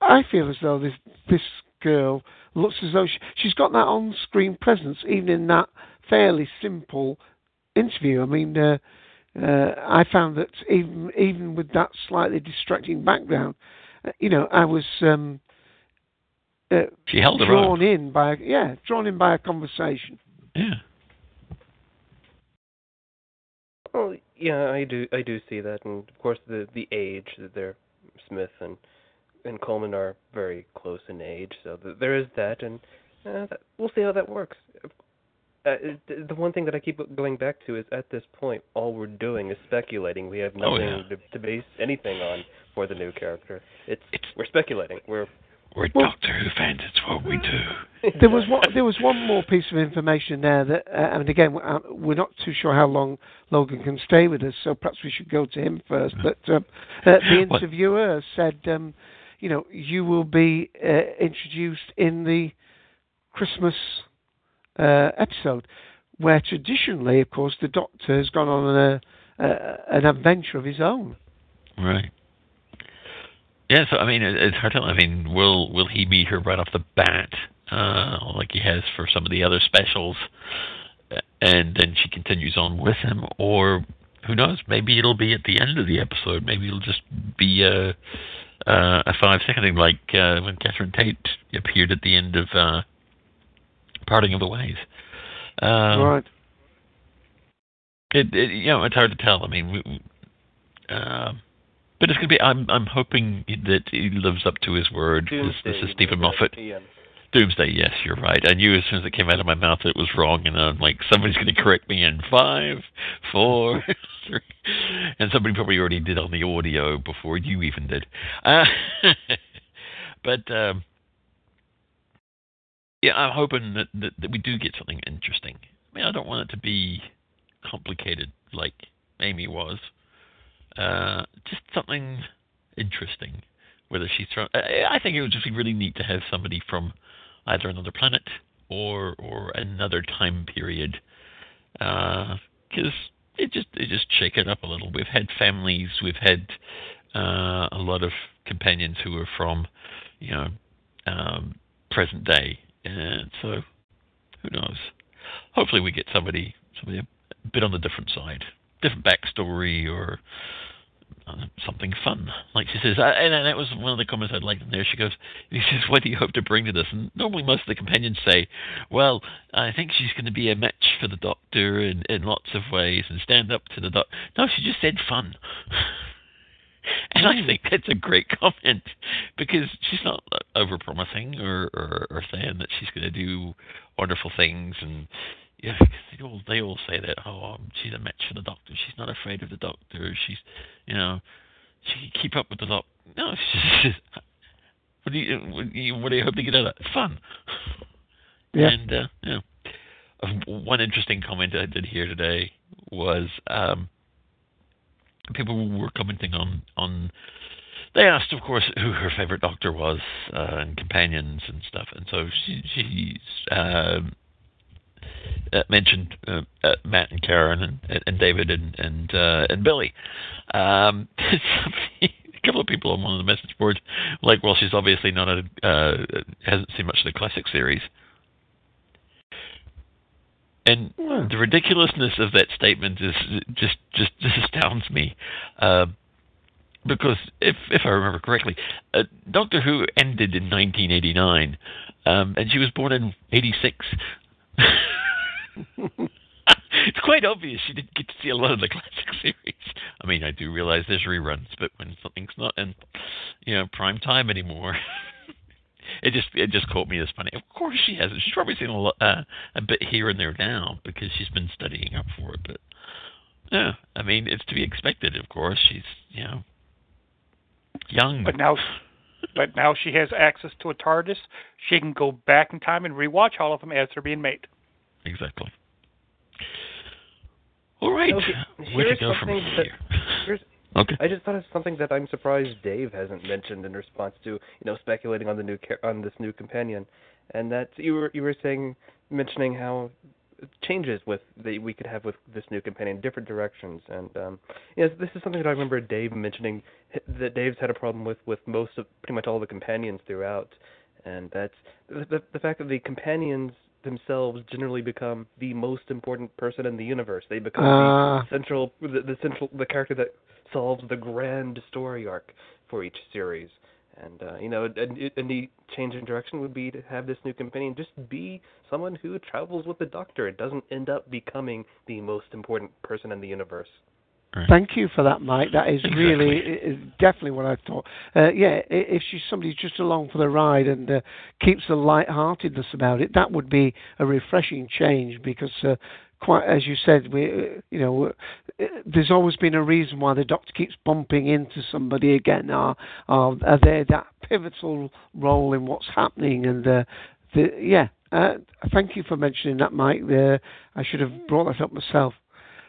I feel as though this this girl looks as though she, she's got that on-screen presence, even in that fairly simple interview. I mean, uh, uh, I found that even even with that slightly distracting background, uh, you know, I was um, uh, She held her drawn in by yeah, drawn in by a conversation. Yeah. Well, yeah, I do. I do see that, and of course the the age that they're Smith and and Coleman are very close in age, so th- there is that, and uh, that, we'll see how that works. Uh, the the one thing that I keep going back to is at this point, all we're doing is speculating. We have Oh, nothing yeah. to, to base anything on for the new character. It's, we're speculating. We're We're Doctor Who fans. It's what we do. (laughs) There was one. There was one more piece of information there that, uh, and again, uh, we're not too sure how long Logan can stay with us, so perhaps we should go to him first. But um, uh, the (laughs) interviewer said, um, you know, you will be uh, introduced in the Christmas uh, episode, where traditionally, of course, the Doctor has gone on a, uh, an adventure of his own. Right. Yeah, so I mean, it's hard to. Tell. I mean, will will he meet her right off the bat, uh, like he has for some of the other specials, uh, and then she continues on with him, or who knows? Maybe it'll be at the end of the episode. Maybe it'll just be a uh, a five second thing, like uh, when Catherine Tate appeared at the end of uh, Parting of the Ways. Um, right. it, it you know it's hard to tell. I mean, we, um, but it's gonna be. I'm I'm hoping that he lives up to his word. This, this is Steven Moffat. Doomsday. Yes, you're right. I knew as soon as it came out of my mouth that it was wrong, and I'm like, somebody's going to correct me in five, four, (laughs) three, and somebody probably already did on the audio before you even did. Uh, (laughs) but um, yeah, I'm hoping that, that that we do get something interesting. I mean, I don't want it to be complicated like Amy was. Uh, just something interesting. Whether she's from, I think it would just be really neat to have somebody from either another planet or or another time period, because it just it just shake it up a little. We've had families, we've had uh, a lot of companions who are from, you know, um, present day, and so who knows? Hopefully, we get somebody somebody a bit on the different side, different backstory, or uh, something fun. Like she says, I, and that was one of the comments I liked in there. She goes, he says, "What do you hope to bring to this?" And normally, most of the companions say, "Well, I think she's going to be a match for the Doctor in, in lots of ways and stand up to the Doctor." No, she just said fun. (laughs) And I think that's a great comment because she's not over promising or, or, or saying that she's going to do wonderful things. And yeah, 'cause they all, they all say that, oh, um, she's a match for the doctor. She's not afraid of the doctor. She's, you know, she can keep up with the doctor. No, she's (laughs) what do you, what do you, what do you hope to get out of that? Fun. Yeah. And, uh, yeah. Uh, One interesting comment I did hear today was, um, people were commenting on on they asked of course who her favorite doctor was uh, and companions and stuff and so she she um uh, mentioned uh, uh, Matt and Karen and, and David and and uh, and Billy um (laughs) a couple of people on one of the message boards like well she's obviously not a uh, hasn't seen much of the classic series and the ridiculousness of that statement is just just just astounds me. Uh, because if if I remember correctly, uh, Doctor Who ended in 1989, um, and she was born in '86. (laughs) it's quite obvious she didn't get to see a lot of the classic (laughs) series. I mean, I do realize there's reruns, but when something's not in, you know, prime time anymore, (laughs) it just it just caught me as funny. Of course she hasn't. She's probably seen a lot, uh, a bit here and there now because she's been studying up for it. But yeah, I mean it's to be expected. Of course, she's you know young. But now, but now she has access to a TARDIS. She can go back in time and rewatch all of them as they're being made. exactly. All right, Okay, where to here's go from something here? that- (laughs) Okay. I just thought of something that I'm surprised Dave hasn't mentioned in response to you know speculating on the new char- on this new companion, and that you were you were saying mentioning how changes with that we could have with this new companion, different directions, and um, yes, this is something that I remember Dave mentioning that Dave's had a problem with with most of pretty much all the companions throughout, and that's the the, the fact that the companions themselves generally become the most important person in the universe. They become Ah. the central the, the central the character that solves the grand story arc for each series. And uh, you know, and, and the change in direction would be to have this new companion just be someone who travels with the Doctor. It doesn't end up becoming the most important person in the universe. Thank you for that, Mike. That is really is definitely what I thought. Uh, yeah, if she's somebody just along for the ride and uh, keeps the light-heartedness about it, that would be a refreshing change because, uh, quite as you said, we, uh, you know, uh, there's always been a reason why the Doctor keeps bumping into somebody again. Are are, are they that pivotal role in what's happening? And uh, the, yeah, uh, thank you for mentioning that, Mike. Uh, I should have brought that up myself.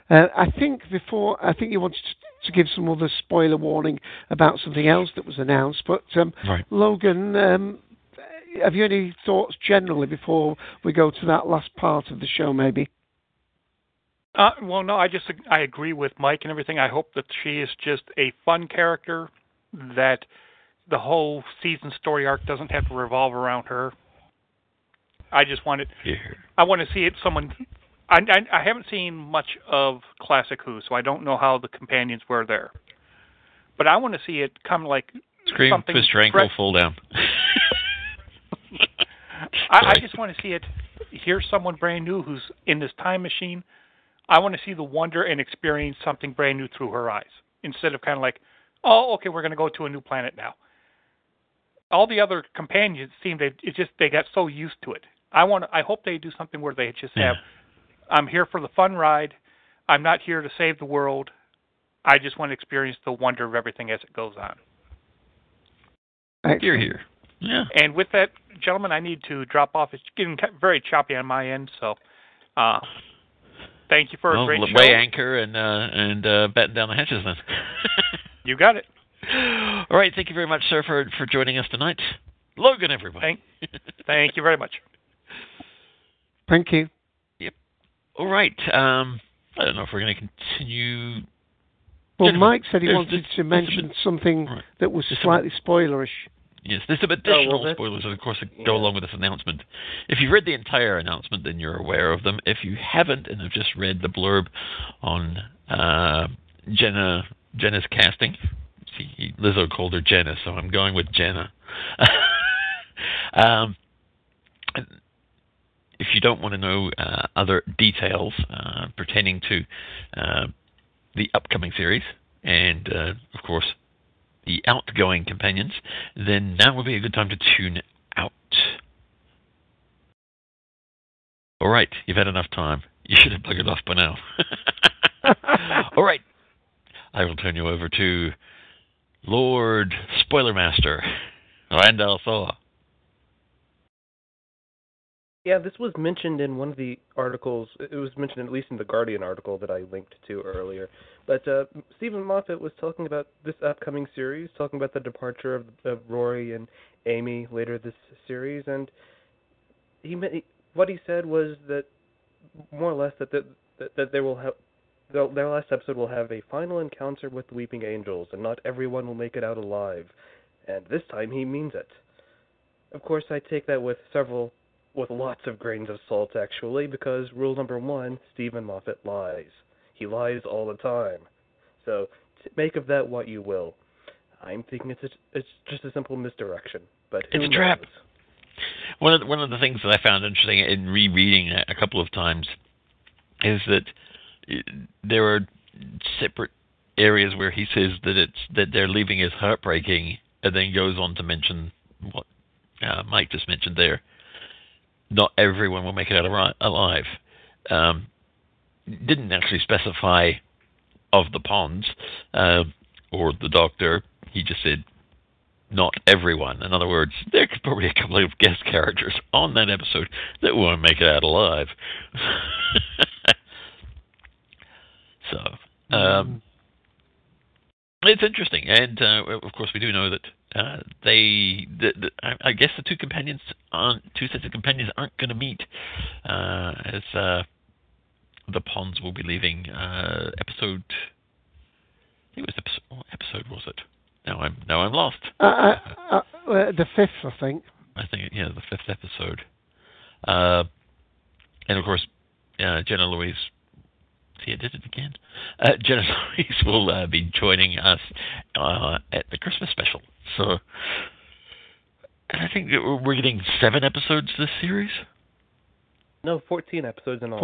Uh, I think before, I think you wanted to give some other spoiler warning about something else that was announced. But um, Right. Logan, um, have you any thoughts generally before we go to that last part of the show? Maybe. Uh, well, no, I just I agree with Mike and everything. I hope that she is just a fun character, that the whole season story arc doesn't have to revolve around her. I just want it. I want to see it. Someone. I, I I haven't seen much of Classic Who, so I don't know how the companions were there. But I want to see it come like Scream, something. your ankle, fall down. (laughs) I, I just want to see it. Here's someone brand new who's in this time machine. I want to see the wonder and experience something brand new through her eyes instead of kind of like, oh, okay, we're going to go to a new planet now. All the other companions seem they it just they got so used to it. I want I hope they do something where they just have I'm here for the fun ride. I'm not here to save the world. I just want to experience the wonder of everything as it goes on. Here, here. Yeah. And with that, gentlemen, I need to drop off. It's getting very choppy on my end, so uh, thank you for a Well, great l- show. weigh anchor and uh, and uh, batten down the hatches then. (laughs) (laughs) You got it. All right, thank you very much, sir, for for joining us tonight. Logan, everybody. Thank, thank you very much. (laughs) Thank you. Yep. All right. Um, I don't know if we're going to continue. Well, Gentlemen, Mike said he wanted to mention something that was slightly spoilerish. Yes, there's some Oh, additional that- spoilers, of course, that go along with this announcement. If you've read the entire announcement, then you're aware of them. If you haven't and have just read the blurb on uh, Jenna Jenna's casting, see, Lizo called her Jenna, so I'm going with Jenna. (laughs) um, if you don't want to know uh, other details uh, pertaining to uh, the upcoming series, and uh, of course the outgoing companions, then now would be a good time to tune out. All right, you've had enough time. You should have buggered off by now. (laughs) All right, I will turn you over to Lord Spoilermaster Randall Thor. Yeah, this was mentioned in one of the articles. It was mentioned at least in the Guardian article that I linked to earlier. But uh, Steven Moffat was talking about this upcoming series, talking about the departure of, of Rory and Amy later this series, and he, what he said was that more or less that the, that, that they will have their last episode will have a final encounter with the Weeping Angels, and not everyone will make it out alive. And this time he means it. Of course, I take that with several, with lots of grains of salt, actually, because rule number one: Steven Moffat lies. He lies all the time. So t- make of that what you will. I'm thinking it's a, it's just a simple misdirection, but It's a trap. One of the, one of the things that I found interesting in rereading it a couple of times is that there are separate areas where he says that it's that they're leaving is heartbreaking, and then goes on to mention what uh, Mike just mentioned there. Not everyone will make it out alive. Um, didn't actually specify of the ponds uh, or the doctor. He just said not everyone. In other words, there could probably be a couple of guest characters on that episode that won't make it out alive. (laughs) so, um, it's interesting, and uh, of course, we do know that uh, they, the, the, I I guess, the two companions, aren't, two sets of companions, aren't going to meet, uh, as uh, the Ponds will be leaving uh, episode. I think it was episode. What episode was it? Now I'm now I'm lost. Uh, uh, uh, uh, the fifth, I think. I think yeah, the fifth episode. Uh, and of course, uh, Jenna Louise. See, I did it again. Uh, (laughs) Jenna Louise will uh, be joining us uh, at the Christmas special. So And I think we're we're getting seven episodes this series. No, 14 episodes in all.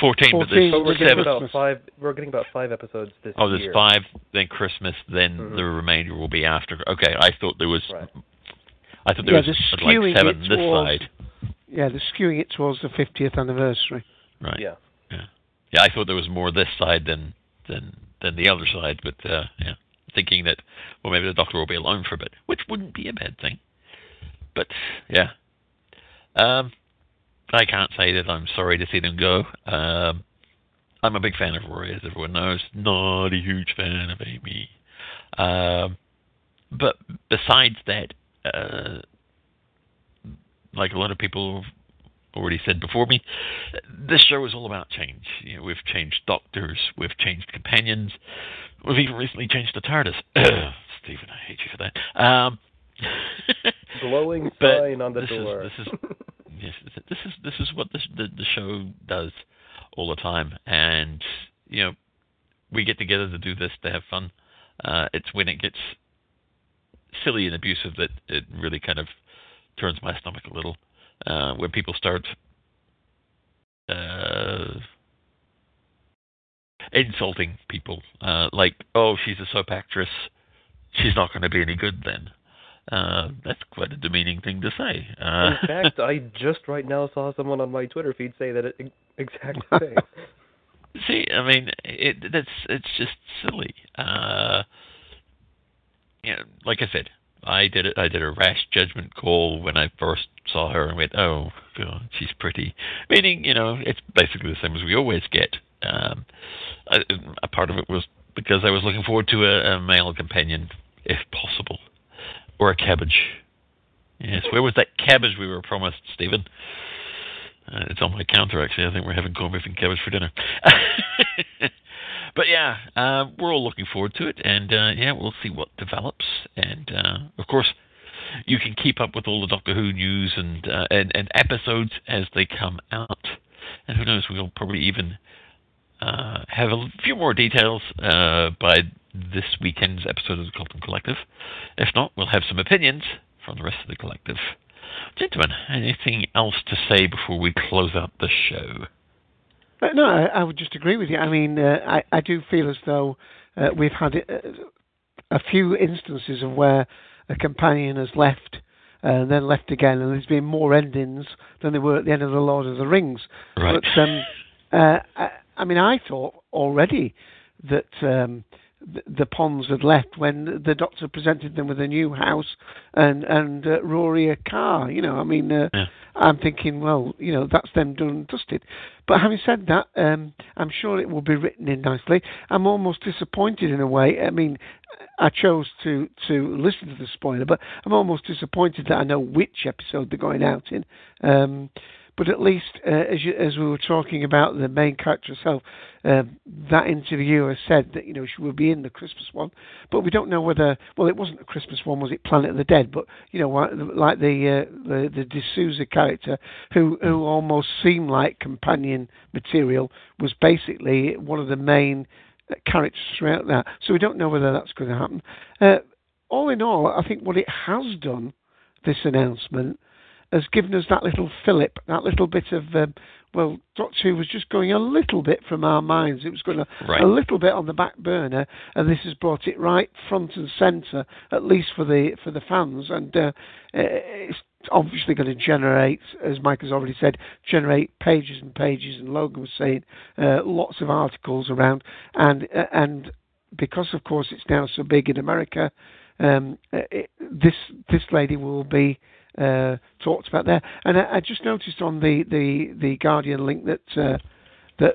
Fourteen. Fourteen, but there's But we're getting seven. about five. We're getting about five episodes this year. Oh, there's year. five, then Christmas, then Mhm. the remainder will be after. Okay, I thought there was. Right. I thought there Yeah, was they're like seven it this towards- side. Yeah, they're skewing it towards the 50th anniversary. Right. Yeah. Yeah. Yeah, I thought there was more this side than than than the other side, but uh, yeah, thinking that well maybe the Doctor will be alone for a bit, which wouldn't be a bad thing. But yeah, um, I can't say that I'm sorry to see them go. Um, I'm a big fan of Rory, as everyone knows. Not a huge fan of Amy. Um, but besides that, uh, like a lot of people have already said before me, this show is all about change. You know, we've changed doctors, we've changed companions, we've even recently changed the TARDIS. (coughs) Steven, I hate you for that. Um, (laughs) Glowing but sign on the this door. Is, this is (laughs) yes, this is this is what this, the the show does all the time, and you know, we get together to do this to have fun. Uh, it's when it gets silly and abusive that it really kind of turns my stomach a little. Uh, when people start uh, insulting people, uh, like, "Oh, she's a soap actress. She's not going to be any good then." Uh, that's quite a demeaning thing to say. Uh, In fact, I (laughs) just right now saw someone on my Twitter feed say that exact thing. (laughs) See, I mean, it that's it's just silly. Uh, know, like I said, I did it. I did a rash judgment call when I first saw her and went, "Oh God, she's pretty." Meaning, you know, it's basically the same as we always get. Um, a, a part of it was because I was looking forward to a, a male companion, if possible, or a cabbage. Yes, where was that cabbage we were promised, Steven? Uh, it's on my counter, actually. I think we're having corned beef and cabbage for dinner. (laughs) but yeah, uh, we're all looking forward to it, and uh, yeah, we'll see what develops. And uh, of course, you can keep up with all the Doctor Who news and uh, and, and episodes as they come out. And who knows, we'll probably even uh, have a few more details by this weekend's episode of the Colton Collective. If not, we'll have some opinions from the rest of the collective. Gentlemen, anything else to say before we close out the show? Uh, no, I, I would just agree with you. I mean, uh, I, I do feel as though uh, we've had uh, a few instances of where a companion has left uh, and then left again, and there's been more endings than there were at the end of the Lord of the Rings. Right. But um, uh, I, I mean, I thought already that um, the, Ponds had left when the Doctor presented them with a new house and and uh, Rory a car. You know, I mean, uh, Yeah. I'm thinking, well, you know, that's them done and dusted. But having said that, um, I'm sure it will be written in nicely. I'm almost disappointed in a way. I mean, I chose to to listen to the spoiler, but I'm almost disappointed that I know which episode they're going out in. Um, but at least, uh, as you, as we were talking about the main character herself, um, that interviewer said that you know she will be in the Christmas one, but we don't know whether. Well, it wasn't a Christmas one, was it? Planet of the Dead, but you know, like the uh, the the de Souza character, who who almost seemed like companion material, was basically one of the main uh, characters throughout that. So we don't know whether that's going to happen. Uh, all in all, I think what it has done, this announcement, has given us that little fillip, that little bit of, um, well, Doctor Who was just going a little bit from our minds. It was going a, Right. a little bit on the back burner, and this has brought it right front and centre, at least for the for the fans. And uh, it's obviously going to generate, as Mike has already said, generate pages and pages. And Logan was saying uh, lots of articles around, and uh, and because of course it's now so big in America, um, uh, it, this this lady will be uh, talked about there. And I, I just noticed on the, the, the Guardian link that uh, that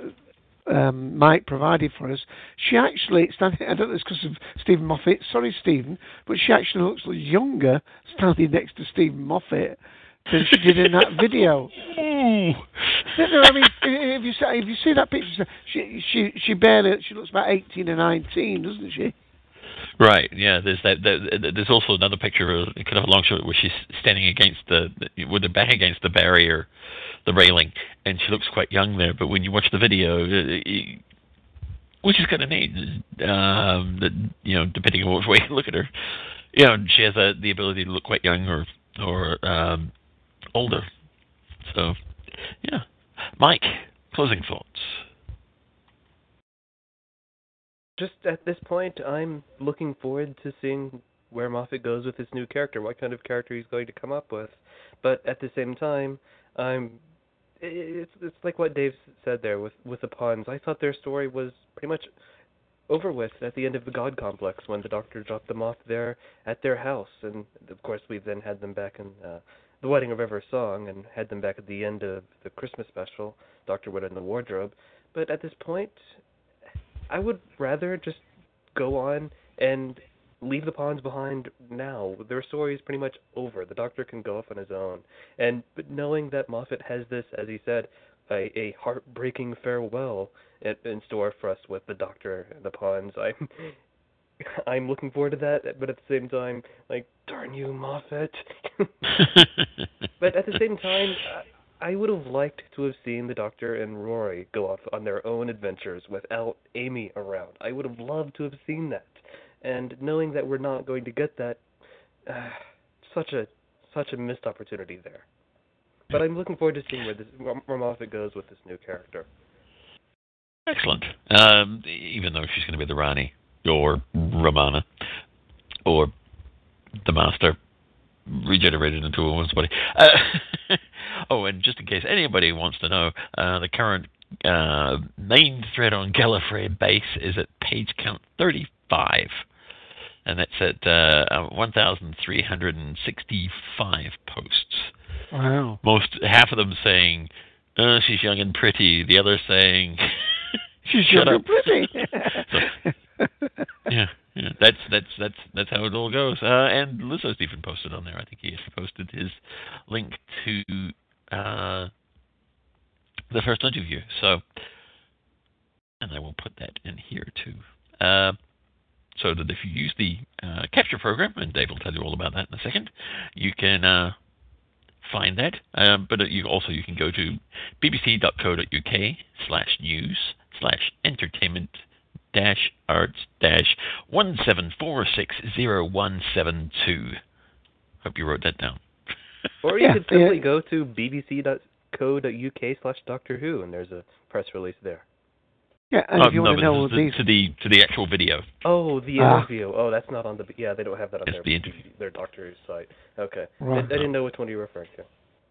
um, Mike provided for us, she actually standing. I don't know it's because of Steven Moffat. Sorry, Steven, but she actually looks younger standing next to Steven Moffat than she did in that (laughs) video. No, no, I mean, if you see, if you see that picture, she she she barely she looks about eighteen or nineteen, doesn't she? Right. Yeah. There's that. that there's also another picture, of kind of a long shot, where she's standing against the with her back against the barrier, the railing, and she looks quite young there. But when you watch the video, uh, you- which is kind of neat, um, that you know, depending on which way you look at her, you know, she has a, the ability to look quite young or or um, older. So, yeah. Mike, closing thoughts. Just at this point, I'm looking forward to seeing where Moffat goes with his new character, what kind of character he's going to come up with. But at the same time, I'm it's it's like what Dave said there with with the Ponds. I thought their story was pretty much over with at the end of the God Complex when the Doctor dropped them off there at their house, and of course we've then had them back in uh, the Wedding of River Song and had them back at the end of the Christmas special, Doctor Wood in the Wardrobe. But at this point, I would rather just go on and leave the Ponds behind now. Their story is pretty much over. The Doctor can go off on his own. And but knowing that Moffat has this, as he said, a, a heartbreaking farewell in, in store for us with the Doctor and the Ponds, I'm (laughs) I'm looking forward to that. But at the same time, like darn you, Moffat. (laughs) but at the same time. Would have liked to have seen the Doctor and Rory go off on their own adventures without Amy around. I would have loved to have seen that and knowing that we're not going to get that, uh, such a such a missed opportunity there. But I'm looking forward to seeing where this where Moffat goes with this new character. Excellent. Um, even though she's going to be the Rani or Romana or the Master regenerated into a woman's body. Uh, (laughs) oh, and just in case anybody wants to know, uh, the current uh, main thread on Gallifrey base is at page count 35 and that's at uh, 1,365 posts. Wow. Most half of them saying, uh, "She's young and pretty." The other saying, (laughs) "She's young and pretty." (laughs) so, yeah, that's that's that's that's how it all goes. Uh, and Lizo's even posted on there. I think he posted his link to uh, the first interview. So, and I will put that in here too. Uh, so that if you use the uh, capture program, and Dave will tell you all about that in a second, you can uh, find that. Um, but you also you can go to bbc.co.uk slash news slash entertainment dash arts dash one seven four six zero one seven two. Hope you wrote that down. (laughs) or you yeah, could simply yeah. go to bbc.co.uk slash Doctor Who, and there's a press release there. Yeah, and oh, if you no, want to know the, these to the to the actual video. Oh, the Ah. interview. Oh, that's not on the. Yeah, they don't have that on It's their the interview. their Doctor Who site. Okay, Right. I, I didn't know which one you were referring to.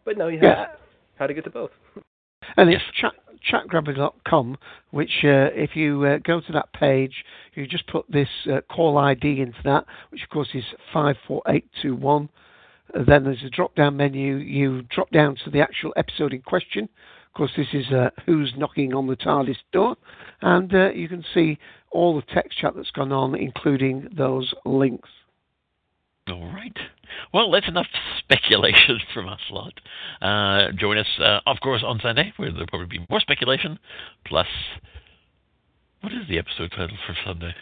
But no, you Yeah. have how to get to both. (laughs) And it's chat, chatgrabber.com, which uh, if you uh, go to that page, you just put this uh, call ID into that, which of course is 54821. Uh, then there's a drop down menu. You drop down to the actual episode in question. Of course, this is uh, Who's Knocking on the TARDIS Door. And uh, you can see all the text chat that's gone on, including those links. All right. Well, that's enough (laughs) speculation from us lot. Uh, join us, uh, of course, on Sunday, where there'll probably be more speculation. Plus, what is the episode title for Sunday?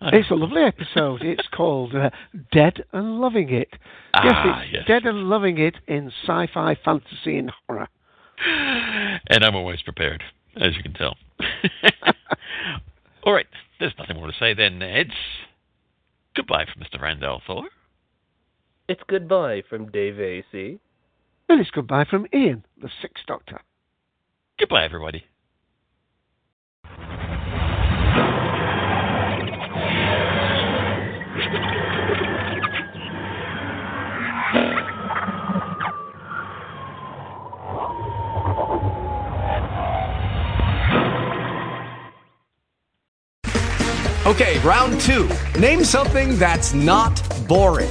It's a lovely episode. It's (laughs) called uh, Dead and Loving It. yes, Ah, it's yes. Dead and Loving It in sci fi, fantasy, and horror. and I'm always prepared, as you can tell. (laughs) All right. There's nothing more to say then. It's goodbye from Mr. Randall Thor. It's goodbye from Dave AC. And it's goodbye from Ian, the Sixth Doctor. Goodbye, everybody. Okay, round two. Name something that's not boring.